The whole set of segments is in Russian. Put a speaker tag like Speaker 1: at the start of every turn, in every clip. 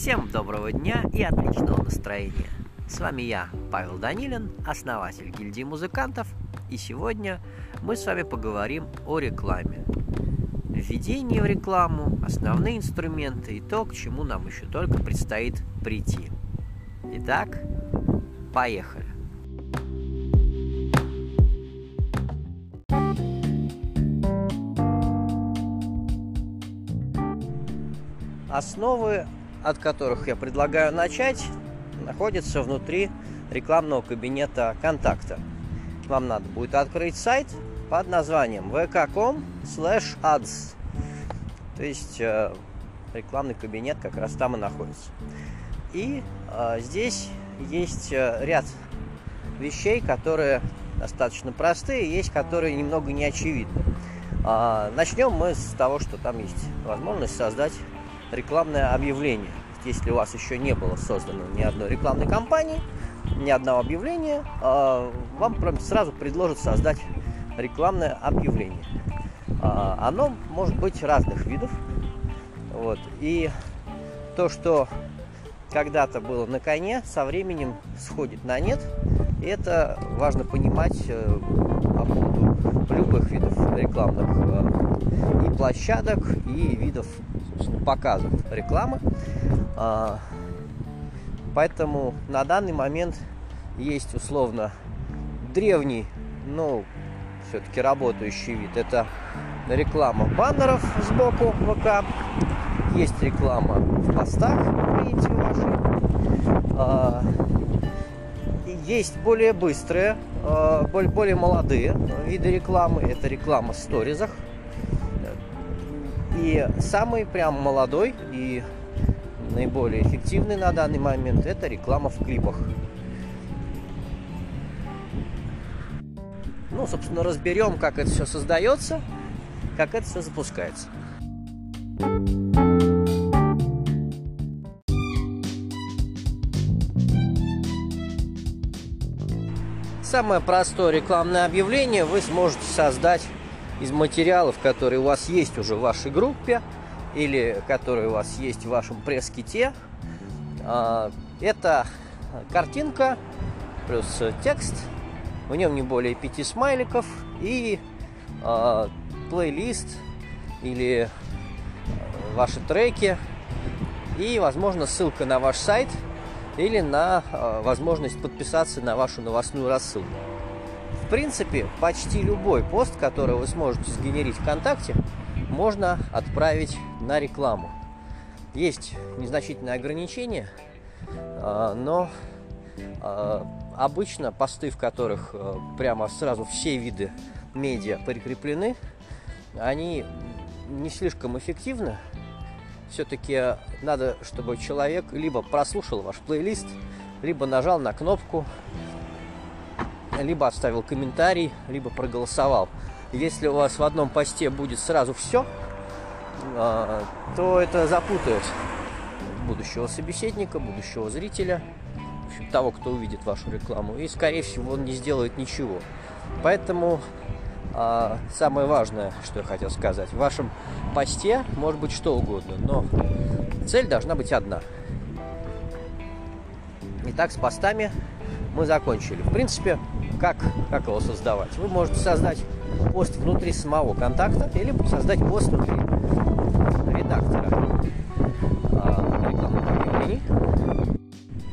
Speaker 1: Всем доброго дня и отличного настроения. С вами я, Павел Данилин, основатель гильдии музыкантов, и сегодня мы с вами поговорим о рекламе. Введение в рекламу, основные инструменты и то, к чему нам еще только предстоит прийти. Итак, поехали. Основы от которых я предлагаю начать, находятся внутри рекламного кабинета контакта. Вам надо будет открыть сайт под названием vk.com slash ads. То есть э, рекламный кабинет как раз там и находится. И э, здесь есть э, ряд вещей, которые достаточно простые, есть которые немного не очевидны. А, начнем мы с того, что там есть возможность создать рекламное объявление. Если у вас еще не было создано ни одной рекламной кампании, ни одного объявления, а, вам сразу предложат создать рекламное объявление. А, оно может быть разных видов. Вот. И то, что когда-то было на коне, со временем сходит на нет. И это важно понимать э, по поводу любых видов рекламных э, и площадок, и видов показов рекламы. А, поэтому на данный момент есть условно древний, но все-таки работающий вид. Это реклама баннеров сбоку ВК. Есть реклама в постах, видите, ваши. Есть более быстрые, а, более молодые виды рекламы. Это реклама в сторизах. И самый прям молодой и наиболее эффективный на данный момент это реклама в клипах. Ну, собственно, разберем, как это все создается, как это все запускается. Самое простое рекламное объявление вы сможете создать из материалов, которые у вас есть уже в вашей группе или которые у вас есть в вашем пресс-ките. А, это картинка плюс текст, в нем не более пяти смайликов и э, плейлист или ваши треки и, возможно, ссылка на ваш сайт или на возможность подписаться на вашу новостную рассылку принципе, почти любой пост, который вы сможете сгенерить ВКонтакте, можно отправить на рекламу. Есть незначительные ограничения, а, но а, обычно посты, в которых а, прямо сразу все виды медиа прикреплены, они не слишком эффективны. Все-таки надо, чтобы человек либо прослушал ваш плейлист, либо нажал на кнопку либо оставил комментарий, либо проголосовал. Если у вас в одном посте будет сразу все, а, то это запутает будущего собеседника, будущего зрителя, того, кто увидит вашу рекламу, и, скорее всего, он не сделает ничего. Поэтому а, самое важное, что я хотел сказать, в вашем посте может быть что угодно, но цель должна быть одна. Итак, с постами мы закончили. В принципе, как, как его создавать? Вы можете создать пост внутри самого контакта или создать пост внутри редактора а.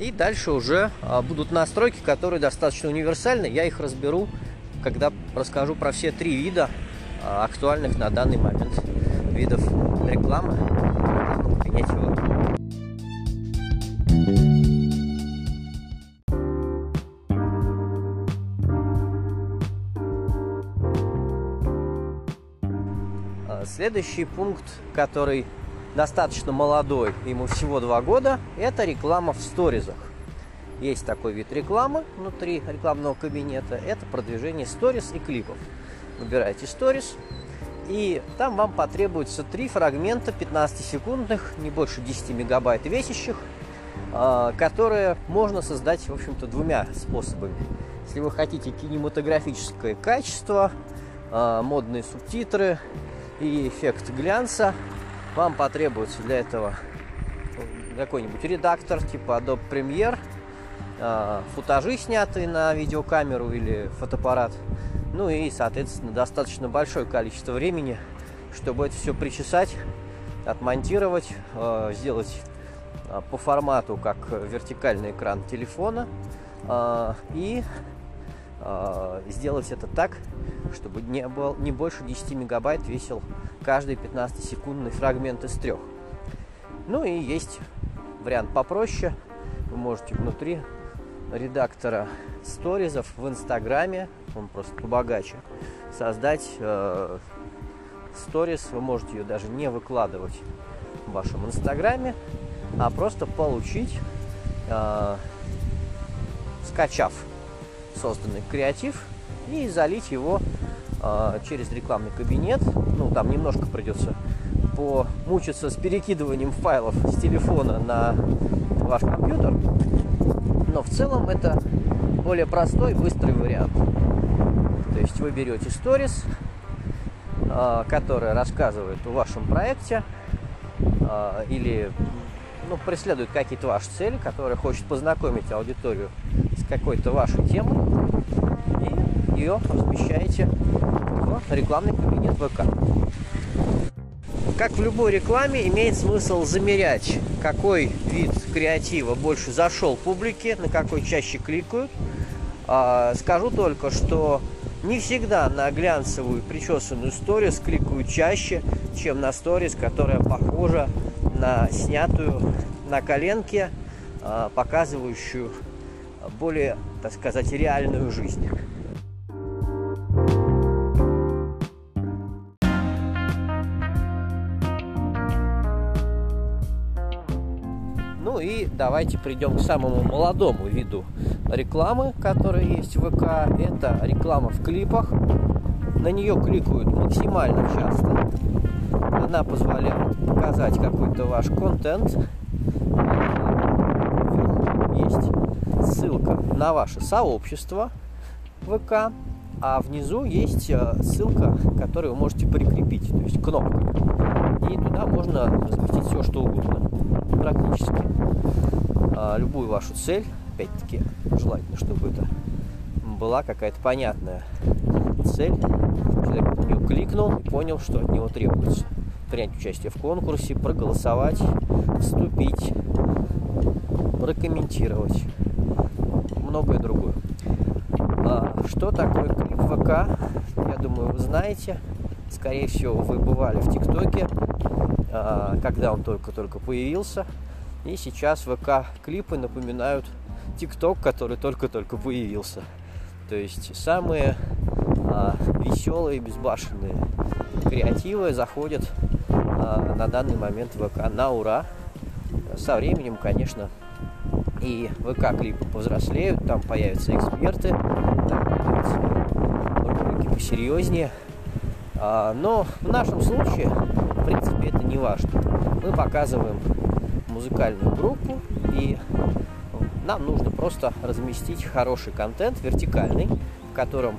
Speaker 1: И дальше уже а, будут настройки, которые достаточно универсальны. Я их разберу, когда расскажу про все три вида а, актуальных на данный момент видов рекламы в Следующий пункт, который достаточно молодой, ему всего два года, это реклама в сторизах. Есть такой вид рекламы внутри рекламного кабинета. Это продвижение сторис и клипов. Выбираете сторис, и там вам потребуется три фрагмента 15-секундных, не больше 10 мегабайт весящих, а, которые можно создать, в общем-то, двумя способами. Если вы хотите кинематографическое качество, а, модные субтитры и эффект глянца. Вам потребуется для этого какой-нибудь редактор типа Adobe Premiere, э, футажи снятые на видеокамеру или фотоаппарат, ну и, соответственно, достаточно большое количество времени, чтобы это все причесать, отмонтировать, э, сделать э, по формату, как вертикальный экран телефона, и сделать это так, чтобы не, был, не больше 10 мегабайт весил каждый 15-секундный фрагмент из трех. Ну и есть вариант попроще. Вы можете внутри редактора сторизов в Инстаграме, он просто побогаче, создать э. Вы можете ее даже не выкладывать в вашем Инстаграме, а просто получить, э, скачав созданный креатив и залить его э, через рекламный кабинет. Ну, там немножко придется помучиться с перекидыванием файлов с телефона на ваш компьютер. Но в целом это более простой, быстрый вариант. То есть вы берете сторис, э, которая рассказывает о вашем проекте э, или ну, преследует какие-то ваши цели, которые хочет познакомить аудиторию с какой-то вашей темой, ее размещаете в рекламный кабинет ВК. Как в любой рекламе, имеет смысл замерять, какой вид креатива больше зашел публике, на какой чаще кликают. А, скажу только, что не всегда на глянцевую причесанную сторис кликают чаще, чем на сторис, которая похожа на снятую на коленке, а, показывающую более, так сказать, реальную жизнь. Давайте придем к самому молодому виду рекламы, которая есть в ВК. Это реклама в клипах. На нее кликают максимально часто. Она позволяет показать какой-то ваш контент. Есть ссылка на ваше сообщество ВК, а внизу есть э, ссылка, которую вы можете прикрепить, то есть кнопка. И туда можно разместить все, что угодно, практически. А, любую вашу цель, опять-таки, желательно, чтобы это была какая-то понятная цель. Человек на нее кликнул и понял, что от него требуется. Принять участие в конкурсе, проголосовать, вступить, прокомментировать, многое другое. А, что такое клип ВК? Я думаю, вы знаете. Скорее всего, вы бывали в ТикТоке, а, когда он только-только появился. И сейчас ВК-клипы напоминают ТикТок, который только-только появился. То есть самые а, веселые, безбашенные креативы заходят а, на данный момент ВК на ура. Со временем, конечно, и ВК-клипы повзрослеют, там появятся эксперты, там появятся ролики посерьезнее. А, но в нашем случае, в принципе, это не важно. Мы показываем музыкальную группу, и нам нужно просто разместить хороший контент, вертикальный, в котором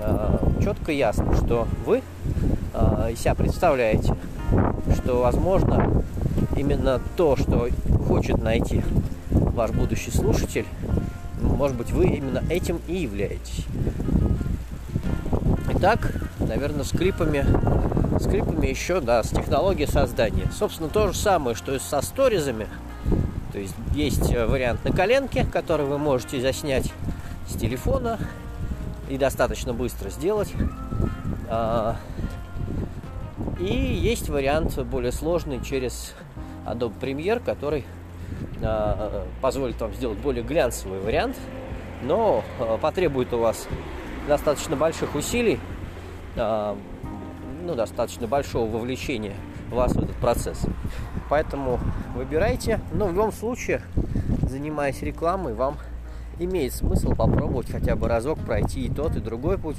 Speaker 1: э, четко ясно, что вы э, себя представляете, что, возможно, именно то, что хочет найти ваш будущий слушатель, может быть, вы именно этим и являетесь. Итак, наверное, с клипами, с клипами еще, да, с технологией создания. Собственно, то же самое, что и со сторизами. То есть есть э, вариант на коленке, который вы можете заснять с телефона и достаточно быстро сделать. А, и есть вариант более сложный через Adobe Premiere, который а, позволит вам сделать более глянцевый вариант, но а, потребует у вас достаточно больших усилий, а, ну, достаточно большого вовлечения вас в этот процесс. Поэтому выбирайте. Но в любом случае, занимаясь рекламой, вам имеет смысл попробовать хотя бы разок пройти и тот, и другой путь,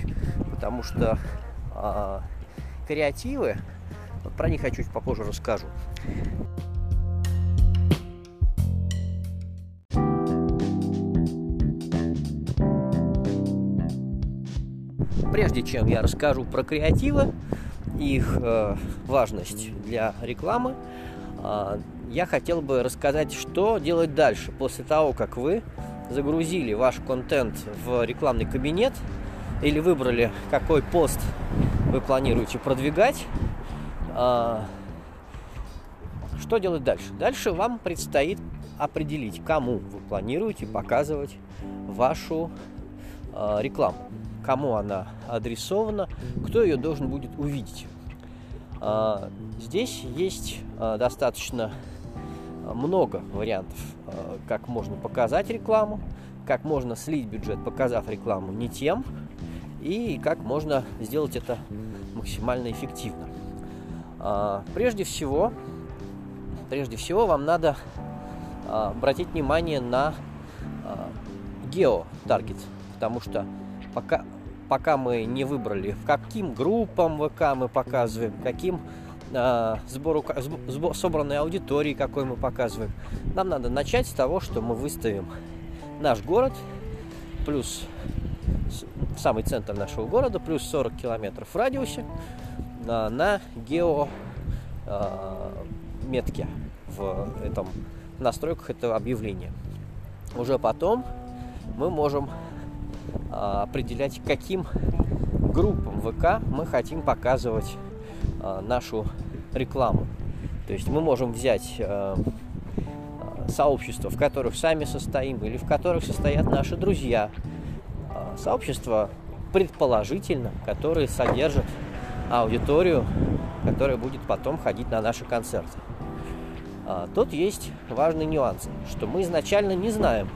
Speaker 1: потому что э, креативы, вот про них я чуть попозже расскажу. Прежде чем я расскажу про креативы, их э, важность для рекламы, э, я хотел бы рассказать, что делать дальше после того, как вы загрузили ваш контент в рекламный кабинет или выбрали, какой пост вы планируете продвигать. А, что делать дальше? Дальше вам предстоит определить, кому вы планируете показывать вашу а, рекламу, кому она адресована, кто ее должен будет увидеть. А, здесь есть достаточно много вариантов, как можно показать рекламу, как можно слить бюджет, показав рекламу не тем, и как можно сделать это максимально эффективно. Прежде всего, прежде всего вам надо а, обратить внимание на а, гео-таргет, потому что пока, пока мы не выбрали, в каким группам ВК мы показываем, каким а, сбору, сбор, собранной аудитории, какой мы показываем, нам надо начать с того, что мы выставим наш город плюс самый центр нашего города, плюс 40 километров в радиусе на гео метке в этом в настройках этого объявления. Уже потом мы можем определять, каким группам ВК мы хотим показывать а, нашу рекламу. То есть мы можем взять а, сообщества, в которых сами состоим, или в которых состоят наши друзья. Сообщества, предположительно, которые содержат аудиторию, которая будет потом ходить на наши концерты. А, тут есть важный нюанс, что мы изначально не знаем,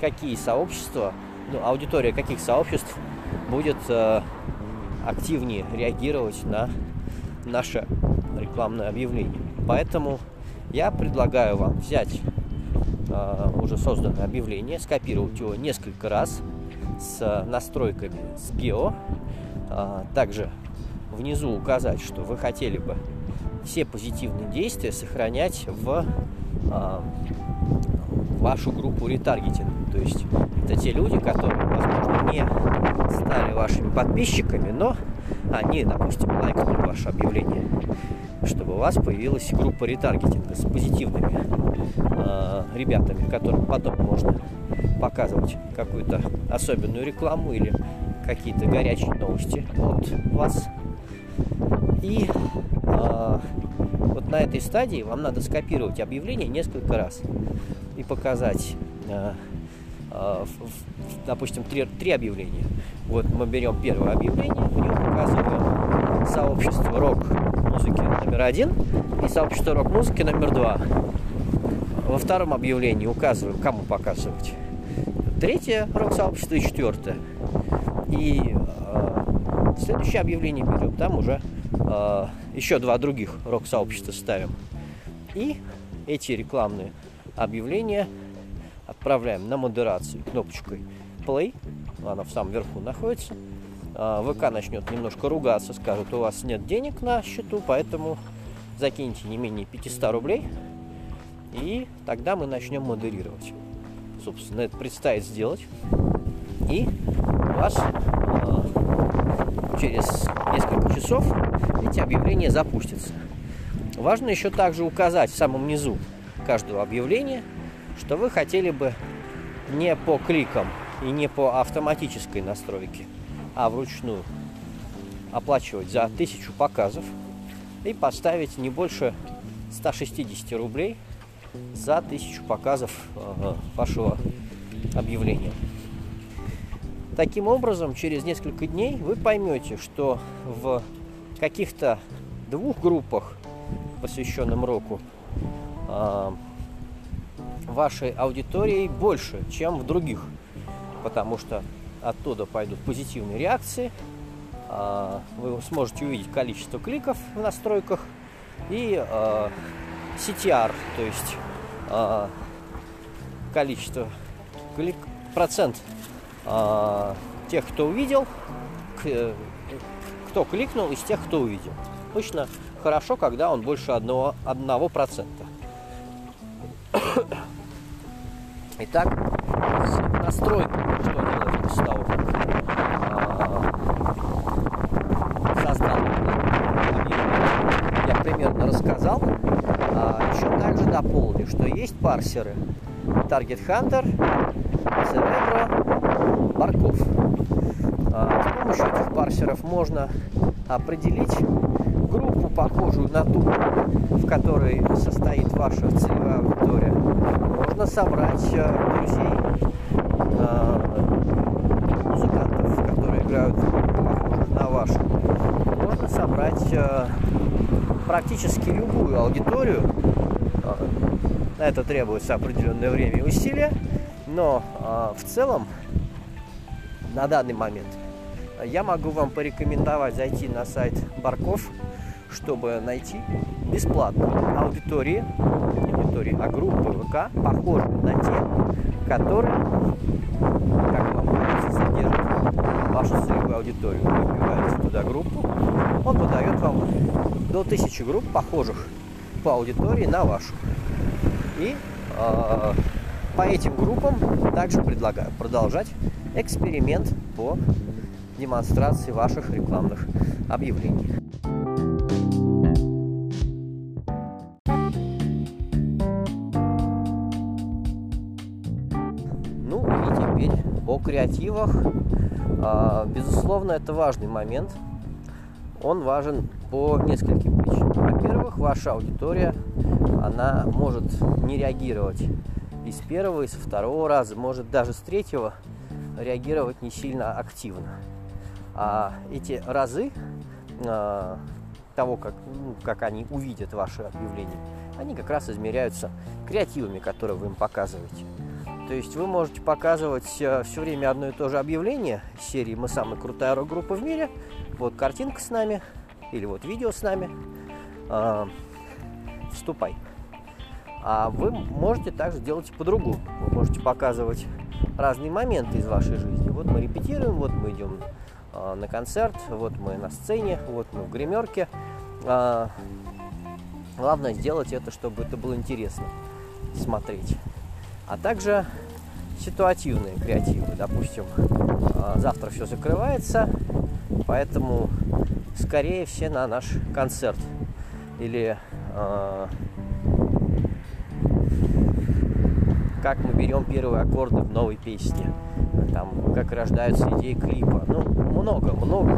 Speaker 1: какие сообщества, ну, аудитория каких сообществ будет э, активнее реагировать на наше рекламное объявление. Поэтому я предлагаю вам взять э, уже созданное объявление, скопировать его несколько раз с настройками с гео, э, также внизу указать, что вы хотели бы все позитивные действия сохранять в э, вашу группу ретаргетинг. То есть это те люди, которые, возможно, не стали вашими подписчиками, но они, допустим, лайкнули ваше объявление, чтобы у вас появилась группа ретаргетинга с позитивными э, ребятами, которым потом можно показывать какую-то особенную рекламу или какие-то горячие новости от вас. И э, вот на этой стадии вам надо скопировать объявление несколько раз и показать, э, э, допустим, три, три объявления. Вот мы берем первое объявление, в нем указываем сообщество рок-музыки номер один и сообщество рок-музыки номер два. Во втором объявлении указываем, кому показывать. Третье рок-сообщество и четвертое. И э, следующее объявление берем, там уже э, еще два других рок-сообщества ставим. И эти рекламные объявления отправляем на модерацию кнопочкой play. Она в самом верху находится. Э, ВК начнет немножко ругаться, скажет, у вас нет денег на счету, поэтому закиньте не менее 500 рублей. И тогда мы начнем модерировать. Собственно, это предстоит сделать. И вас через несколько часов эти объявления запустятся. Важно еще также указать в самом низу каждого объявления, что вы хотели бы не по кликам и не по автоматической настройке, а вручную оплачивать за тысячу показов и поставить не больше 160 рублей за тысячу показов вашего объявления. Таким образом, через несколько дней вы поймете, что в каких-то двух группах, посвященным року, а, вашей аудитории больше, чем в других, потому что оттуда пойдут позитивные реакции, а, вы сможете увидеть количество кликов в настройках и а, CTR, то есть а, количество клик, процент тех, кто увидел, э, кто кликнул из тех, кто увидел. Обычно хорошо, когда он больше 1%. 1%. Итак, настройка, что делать после того, как а, создал я примерно рассказал. А, еще также дополню что есть парсеры Target Hunter, Cerebro, Barkov. А, с помощью этих парсеров можно определить группу, похожую на ту, в которой состоит ваша целевая аудитория. Можно собрать э, друзей э, музыкантов, которые играют похожих на вашу. Можно собрать э, практически любую аудиторию. На это требуется определенное время и усилия, но в целом на данный момент я могу вам порекомендовать зайти на сайт Барков чтобы найти бесплатно аудитории, не аудитории, а группы ВК, похожие на те, которые, как вам кажется, содержат вашу целевую аудиторию. Вы вбиваете туда группу, он выдает вам до тысячи групп, похожих по аудитории на вашу. И э, по этим группам также предлагаю продолжать эксперимент по демонстрации ваших рекламных объявлений. о креативах. А, безусловно, это важный момент. Он важен по нескольким причинам. Во-первых, ваша аудитория, она может не реагировать из первого, из второго раза, может даже с третьего реагировать не сильно активно. А эти разы а, того, как, ну, как они увидят ваше объявление, они как раз измеряются креативами, которые вы им показываете. То есть вы можете показывать э, все время одно и то же объявление серии «Мы самая крутая рок-группа в мире». Вот картинка с нами, или вот видео с нами. А, вступай. А вы можете также делать по-другому. Вы можете показывать разные моменты из вашей жизни. Вот мы репетируем, вот мы идем на концерт, вот мы на сцене, вот мы в гримерке. А, главное сделать это, чтобы это было интересно смотреть а также ситуативные креативы. Допустим, а, завтра все закрывается, поэтому скорее все на наш концерт. Или э, как мы берем первые аккорды в новой песне, там, как рождаются идеи клипа. Ну, много, много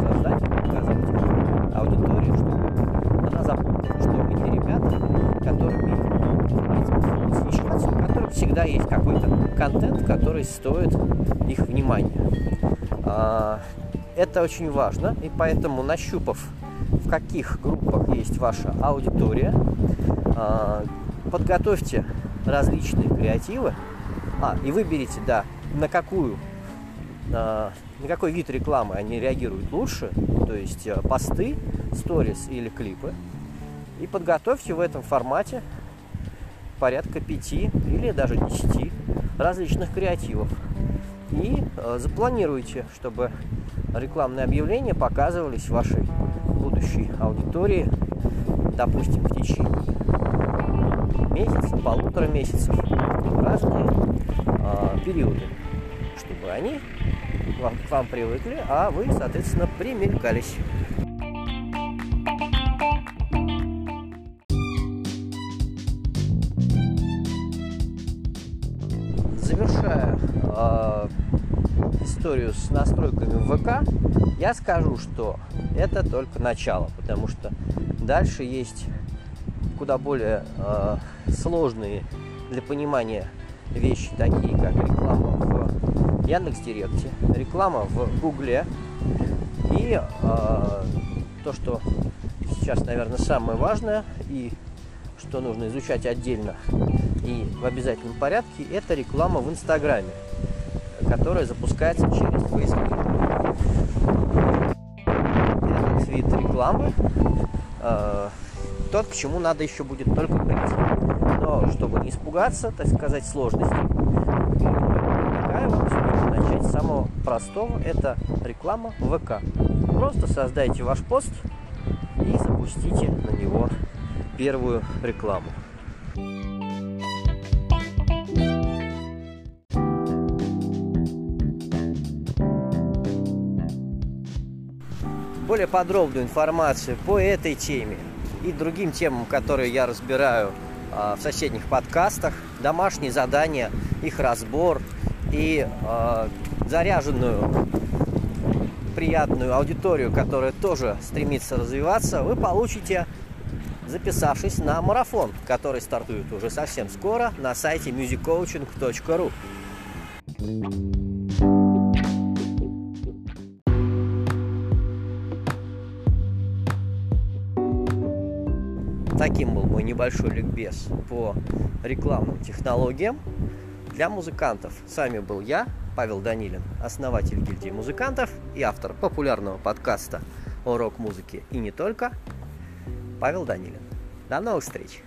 Speaker 1: создать, показывать аудитории, чтобы она запомнила, что эти ребята, которыми всегда есть какой-то контент, который стоит их внимания. А, это очень важно, и поэтому нащупав, в каких группах есть ваша аудитория, а, подготовьте различные креативы, а, и выберите, да, на какую на какой вид рекламы они реагируют лучше, то есть э, посты, сторис или клипы, и подготовьте в этом формате порядка пяти или даже десяти различных креативов. И э, запланируйте, чтобы рекламные объявления показывались вашей будущей аудитории, допустим, в течение месяца, полутора месяцев, разные э, периоды, чтобы они к вам привыкли, а вы, соответственно, примелькались. завершая э, историю с настройками ВК, я скажу, что это только начало, потому что дальше есть куда более э, сложные для понимания вещи, такие как реклама в Яндекс Директе, реклама в Гугле и э, то, что сейчас, наверное, самое важное и что нужно изучать отдельно и в обязательном порядке, это реклама в Инстаграме, которая запускается через Facebook. Этот вид рекламы э, тот, к чему надо еще будет только прийти. Но чтобы не испугаться, так сказать, сложностей, предлагаю вам все начать с самого простого. Это реклама ВК. Просто создайте ваш пост и запустите на него первую рекламу. Более подробную информацию по этой теме и другим темам, которые я разбираю в соседних подкастах, домашние задания, их разбор и заряженную приятную аудиторию, которая тоже стремится развиваться, вы получите, записавшись на марафон, который стартует уже совсем скоро на сайте musiccoaching.ru. Таким был мой небольшой ликбез по рекламным технологиям для музыкантов. С вами был я, Павел Данилин, основатель гильдии музыкантов и автор популярного подкаста о рок-музыке и не только, Павел Данилин. До новых встреч!